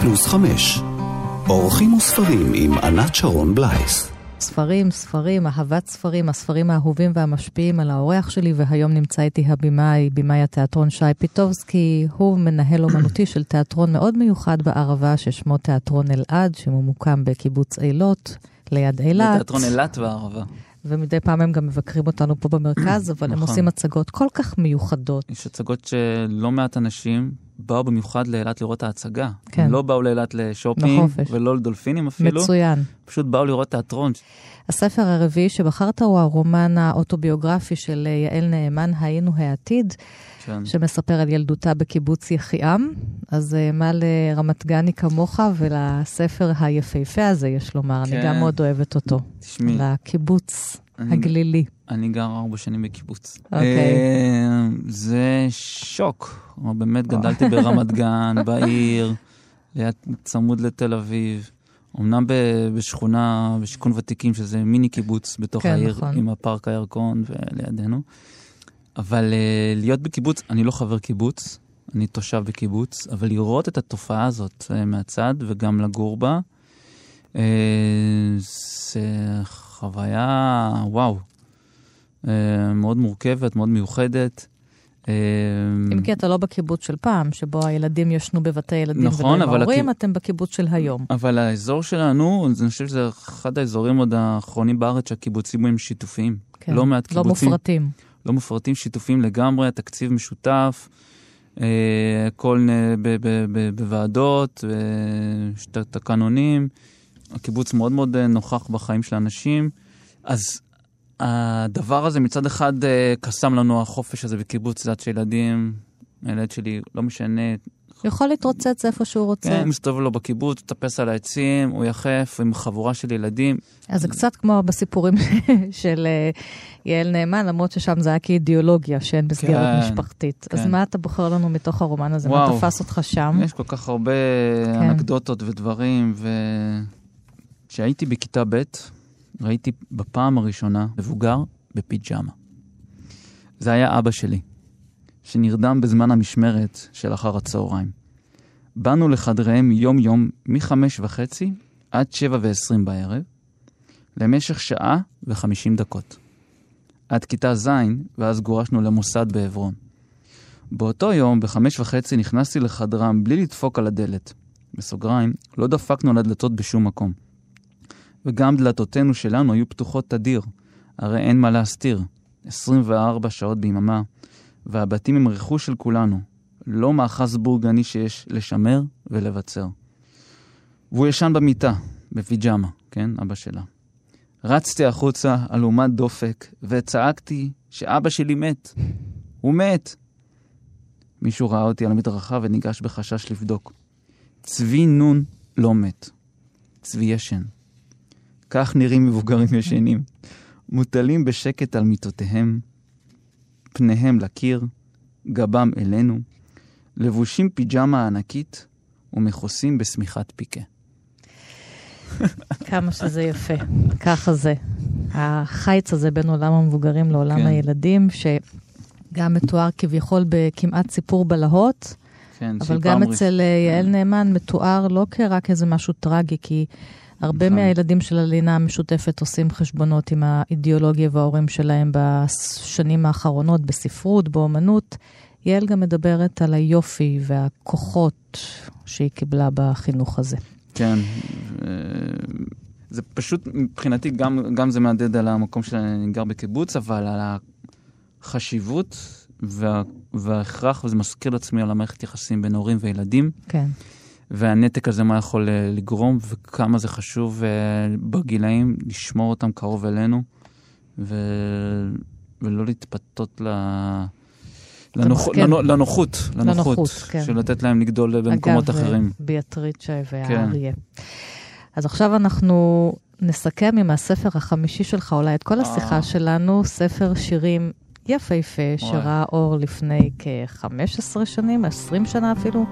פלוס חמש. אורחים וספרים עם ענת שרון בלייס. ספרים, ספרים, אהבת ספרים, הספרים האהובים והמשפיעים על האורח שלי, והיום נמצא איתי הבמאי, במאי התיאטרון שי פיטובסקי. הוא מנהל אומנותי של תיאטרון מאוד מיוחד בערבה, ששמו תיאטרון אלעד, שממוקם בקיבוץ אילות, ליד אילת. תיאטרון אילת והערבה. ומדי פעם הם גם מבקרים אותנו פה במרכז, אבל הם נכון. עושים הצגות כל כך מיוחדות. יש הצגות שלא מעט אנשים באו במיוחד לאילת לראות את ההצגה. כן. הם לא באו לאילת לשופינג, לחופש. ולא לדולפינים אפילו. מצוין. פשוט באו לראות תיאטרון. הספר הרביעי שבחרת הוא הרומן האוטוביוגרפי של אה, יעל נאמן, היינו העתיד, כן. שמספר על ילדותה בקיבוץ יחיעם. אז אה, מה לרמת גני כמוך ולספר היפהפה הזה, יש לומר, אני כן. גם מאוד אוהבת אותו. תשמעי, לקיבוץ אני- הגלילי. אני גר ארבע שנים בקיבוץ. אוקיי. אה, זה שוק. באמת גדלתי ברמת גן, בעיר, ליד, צמוד לתל אביב. אמנם בשכונה, בשיכון ותיקים, שזה מיני קיבוץ בתוך כן, העיר, נכון. עם הפארק הירקון ולידינו. אבל אה, להיות בקיבוץ, אני לא חבר קיבוץ, אני תושב בקיבוץ, אבל לראות את התופעה הזאת מהצד וגם לגור בה, זה חוויה, וואו, מאוד מורכבת, מאוד מיוחדת. אה, אם כי אתה לא בקיבוץ של פעם, שבו הילדים ישנו בבתי ילדים נכון, ולא עם ההורים, הקיב- אתם בקיבוץ של היום. אבל האזור שלנו, אני חושב שזה אחד האזורים עוד האחרונים בארץ שהקיבוצים הם שיתופיים. כן. לא מעט לא קיבוצים. מופרטים. לא מפרטים, שיתופים לגמרי, תקציב משותף, אה, אה, ב- בוועדות, אה, תקנונים. הקיבוץ מאוד מאוד אה, נוכח בחיים של האנשים. אז הדבר הזה מצד אחד אה, קסם לנו החופש הזה בקיבוץ, לדעת שילדים, הילד שלי, לא משנה, יכול להתרוצץ איפה שהוא רוצה. כן, מסתובב לו בקיבוץ, מטפס על העצים, הוא יחף עם חבורה של ילדים. אז זה קצת כמו בסיפורים של אה, יעל נאמן, למרות ששם זה היה כאידיאולוגיה, שאין מסגרת כן, משפחתית. אז כן. מה אתה בוחר לנו מתוך הרומן הזה? מה וואו. תפס אותך שם? יש כל כך הרבה כן. אנקדוטות ודברים, וכשהייתי בכיתה ב', ראיתי בפעם הראשונה מבוגר בפיג'מה. זה היה אבא שלי, שנרדם בזמן המשמרת של אחר הצהריים. באנו לחדריהם יום-יום מחמש וחצי עד שבע ועשרים בערב, למשך שעה וחמישים דקות. עד כיתה ז', ואז גורשנו למוסד בעברון. באותו יום, בחמש וחצי, נכנסתי לחדרם בלי לדפוק על הדלת. בסוגריים, לא דפקנו על הדלתות בשום מקום. וגם דלתותינו שלנו היו פתוחות תדיר, הרי אין מה להסתיר. 24 שעות ביממה, והבתים הם רכוש של כולנו, לא מאחז בורגני שיש לשמר ולבצר. והוא ישן במיטה, בפיג'מה, כן, אבא שלה. רצתי החוצה, אלומת דופק, וצעקתי שאבא שלי מת. הוא מת. מישהו ראה אותי על המדרכה וניגש בחשש לבדוק. צבי נון לא מת. צבי ישן. כך נראים מבוגרים ישנים. מוטלים בשקט על מיטותיהם, פניהם לקיר, גבם אלינו, לבושים פיג'מה ענקית ומכוסים בשמיכת פיקה. כמה שזה יפה, ככה זה. החיץ הזה בין עולם המבוגרים לעולם כן. הילדים, שגם מתואר כביכול בכמעט סיפור בלהות, כן, אבל גם אצל ראש- אה, יעל נאמן מתואר לא כרק איזה משהו טרגי, כי הרבה נכון. מהילדים של הלינה המשותפת עושים חשבונות עם האידיאולוגיה וההורים שלהם בשנים האחרונות, בספרות, באומנות. יעל גם מדברת על היופי והכוחות שהיא קיבלה בחינוך הזה. כן. אה, זה פשוט, מבחינתי, גם, גם זה מהדהד על המקום שאני גר בקיבוץ, אבל על החשיבות וה, וההכרח, וזה מזכיר לעצמי על המערכת יחסים בין הורים וילדים, כן. והנתק הזה מה יכול אה, לגרום, וכמה זה חשוב אה, בגילאים לשמור אותם קרוב אלינו, ו... ולא להתפתות ל... לנוח... לנו... לנוחות, לנוחות, לנוחות, כן. של לתת להם לגדול במקומות אגב, אחרים. ביאטריצ'ה כן. והאריה. אז עכשיו אנחנו נסכם עם הספר החמישי שלך, אולי את כל השיחה אה. שלנו, ספר שירים יפהפה, שראה אור לפני כ-15 שנים, 20 שנה אפילו.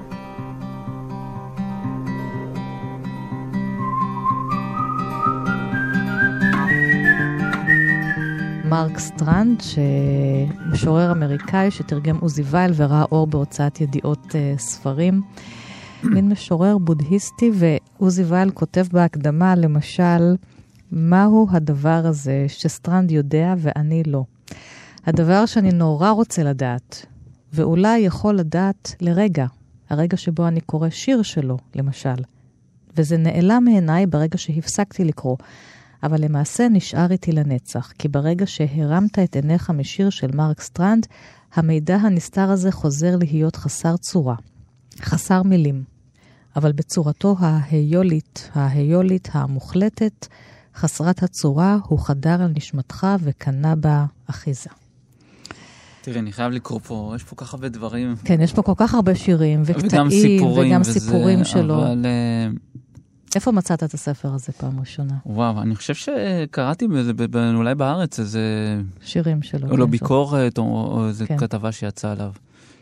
מרק סטרנד, שמשורר אמריקאי שתרגם עוזי וייל וראה אור בהוצאת ידיעות uh, ספרים. מין משורר בודהיסטי, ועוזי וייל כותב בהקדמה, למשל, מהו הדבר הזה שסטרנד יודע ואני לא? הדבר שאני נורא רוצה לדעת, ואולי יכול לדעת לרגע, הרגע שבו אני קורא שיר שלו, למשל. וזה נעלם מעיניי ברגע שהפסקתי לקרוא, אבל למעשה נשאר איתי לנצח, כי ברגע שהרמת את עיניך משיר של מרק סטרנד, המידע הנסתר הזה חוזר להיות חסר צורה, חסר מילים. אבל בצורתו ההיולית, ההיולית המוחלטת, חסרת הצורה, הוא חדר על נשמתך וקנה בה אחיזה. תראי, אני חייב לקרוא פה, יש פה כל כך הרבה דברים. כן, יש פה כל כך הרבה שירים, וגם וקטעים, סיפורים, וגם וזה, סיפורים שלו. אבל אה, איפה מצאת את הספר הזה פעם ראשונה? וואו, אני חושב שקראתי בזה, ב- ב- אולי בארץ, איזה... שירים שלו. או לא כן, ביקורת, או, או איזה כן. כתבה שיצאה עליו.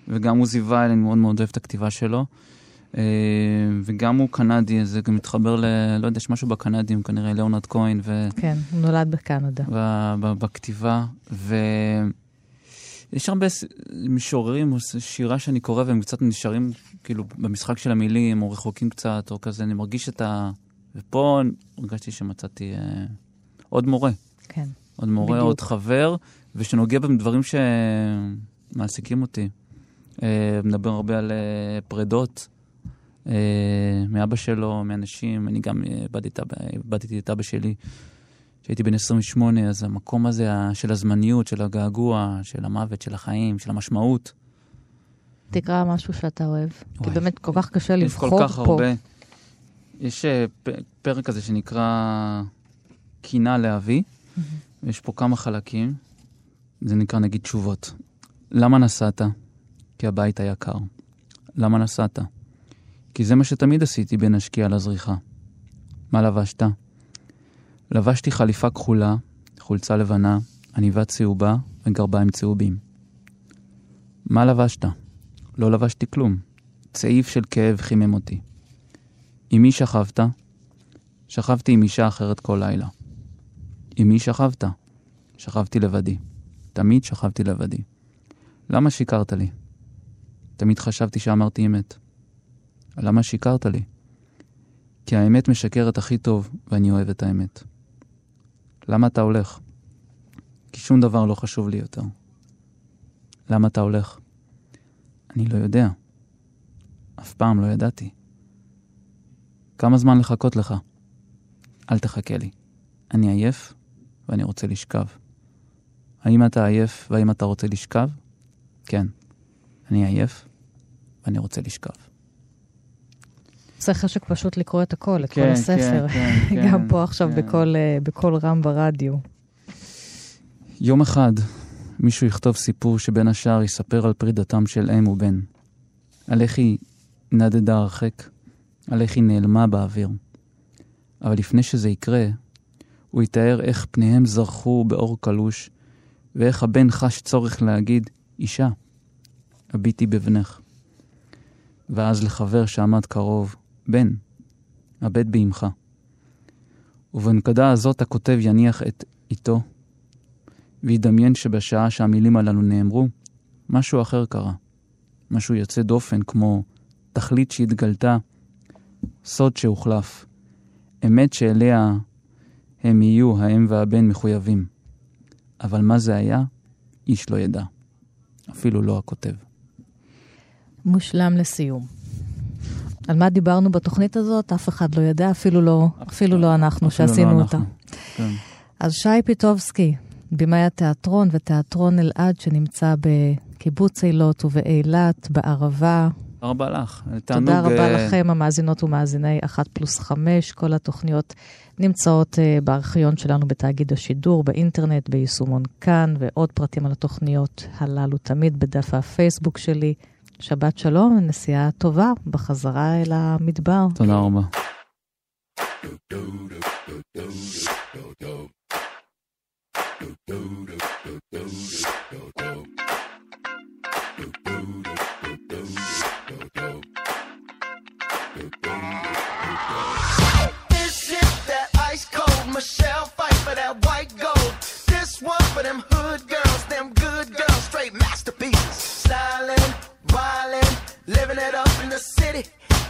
וגם עוזי וייל, אני מאוד מאוד אוהב את הכתיבה שלו. אה, וגם הוא קנדי, זה גם מתחבר ל... לא יודע, יש משהו בקנדים, כנראה ליאונרד כהן, ו... כן, הוא נולד בקנדה. ב- ב- בכתיבה, ויש הרבה משוררים או שירה שאני קורא והם קצת נשארים כאילו במשחק של המילים, או רחוקים קצת, או כזה, אני מרגיש את ה... ופה הרגשתי שמצאתי אה, עוד מורה, כן. עוד מורה, בדיוק. עוד חבר, ושנוגע בדברים שמעסיקים אותי. אה, מדבר הרבה על אה, פרדות. אה, מאבא שלו, מאנשים, אני גם אה, איבדתי אבא- איבדתי את אבא שלי כשהייתי בן 28, אז המקום הזה של הזמניות, של הגעגוע, של המוות, של החיים, של המשמעות. תקרא משהו שאתה אוהב. כי וואי, באמת כל כך קשה יש לבחור כל פה. כך הרבה. יש אה, פרק כזה שנקרא קינה לאבי, יש פה כמה חלקים, זה נקרא נגיד תשובות. למה נסעת? כי הבית היה קר. למה נסעת? כי זה מה שתמיד עשיתי בין השקיעה לזריחה. מה לבשת? לבשתי חליפה כחולה, חולצה לבנה, עניבה צהובה וגרביים צהובים. מה לבשת? לא לבשתי כלום. צעיף של כאב חימם אותי. עם מי שכבת? שכבתי עם אישה אחרת כל לילה. עם מי שכבת? שכבתי לבדי. תמיד שכבתי לבדי. למה שיקרת לי? תמיד חשבתי שאמרתי אמת. למה שיקרת לי? כי האמת משקרת הכי טוב, ואני אוהב את האמת. למה אתה הולך? כי שום דבר לא חשוב לי יותר. למה אתה הולך? אני לא יודע. אף פעם לא ידעתי. כמה זמן לחכות לך? אל תחכה לי. אני עייף ואני רוצה לשכב. האם אתה עייף והאם אתה רוצה לשכב? כן. אני עייף ואני רוצה לשכב. זה חשק פשוט לקרוא את הכל, את כל כן, הספר. כן, כן, גם כן, פה עכשיו כן. בקול, אה, בקול רם ברדיו. יום אחד מישהו יכתוב סיפור שבין השאר יספר על פרידתם של אם ובן. על איך היא נדדה הרחק, על איך היא נעלמה באוויר. אבל לפני שזה יקרה, הוא יתאר איך פניהם זרחו באור קלוש, ואיך הבן חש צורך להגיד, אישה, הביטי בבנך. ואז לחבר שעמד קרוב, בן, הבט באמך. ובנקודה הזאת הכותב יניח את איתו, וידמיין שבשעה שהמילים הללו נאמרו, משהו אחר קרה. משהו יוצא דופן, כמו תכלית שהתגלתה, סוד שהוחלף, אמת שאליה הם יהיו, האם והבן, מחויבים. אבל מה זה היה, איש לא ידע. אפילו לא הכותב. מושלם לסיום. על מה דיברנו בתוכנית הזאת? אף אחד לא ידע, אפילו לא, אפילו לא אנחנו אפילו לא שעשינו אנחנו. אותה. כן. אז שי פיטובסקי, במאי התיאטרון ותיאטרון אלעד שנמצא בקיבוץ אילות ובאילת, בערבה. תודה רבה לך. תענוג, תודה רבה אה, לכם, המאזינות ומאזיני 1 פלוס 5. כל התוכניות נמצאות אה, בארכיון שלנו בתאגיד השידור, באינטרנט, ביישומון כאן, ועוד פרטים על התוכניות הללו תמיד בדף הפייסבוק שלי. שבת שלום, נסיעה טובה בחזרה אל המדבר. תודה רבה. This is that ice cold Michelle fight for that white gold. This one for them hood girls, living it up in the city.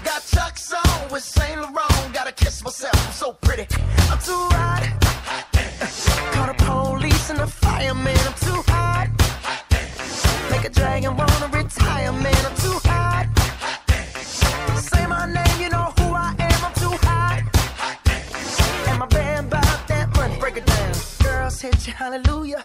Got Chuck's on with Saint Laurent. Gotta kiss myself, I'm so pretty. I'm too hot. Call the police and the fireman. I'm too hot. Make a dragon wanna retire, man. I'm too hot. Say my name, you know who I am. I'm too hot. And my band bought that money. Break it down. Girls hit you, hallelujah.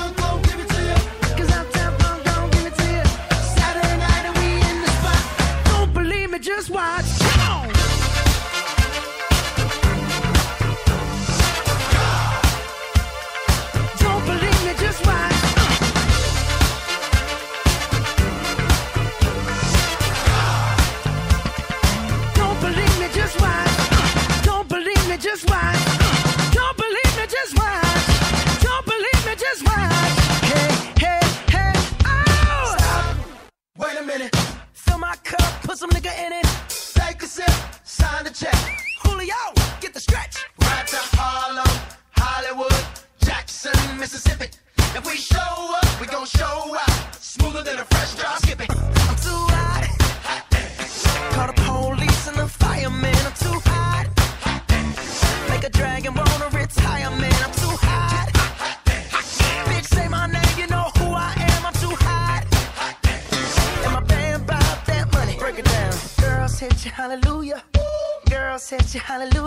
hallelujah.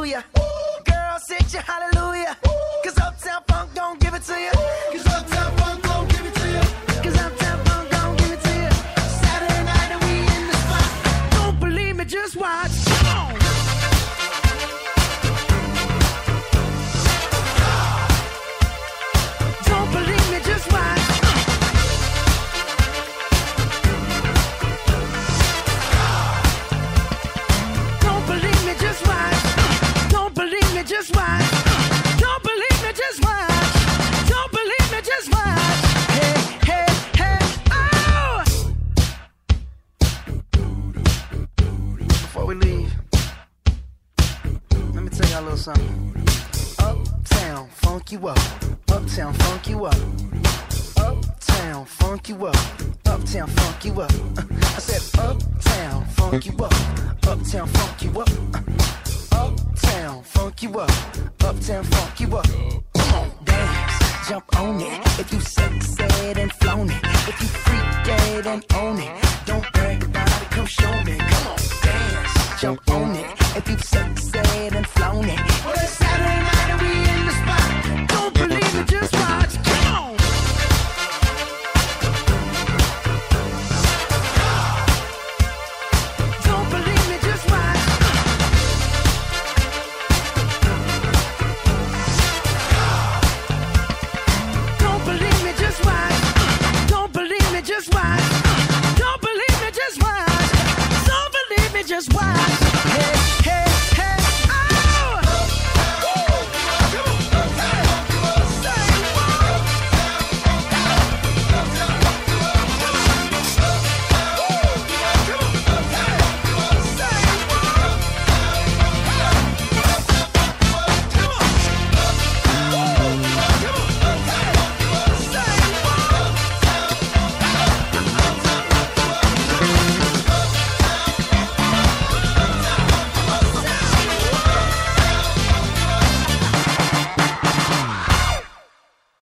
Y'all a little something. Uptown, funk you up. Uptown, funk you up. Uptown, funk you up. Uptown, funk you up. I said, Uptown, funk you up. Uptown, funk you up. Uptown, funk you up. Uptown, funk you up. Come on, dance, jump on it. If you sexed and flown it. If you freak dead and own it. Don't brag about it, come show me. Come on, dance, jump on it. If you've sexed and flown it. Well, it's Saturday night and we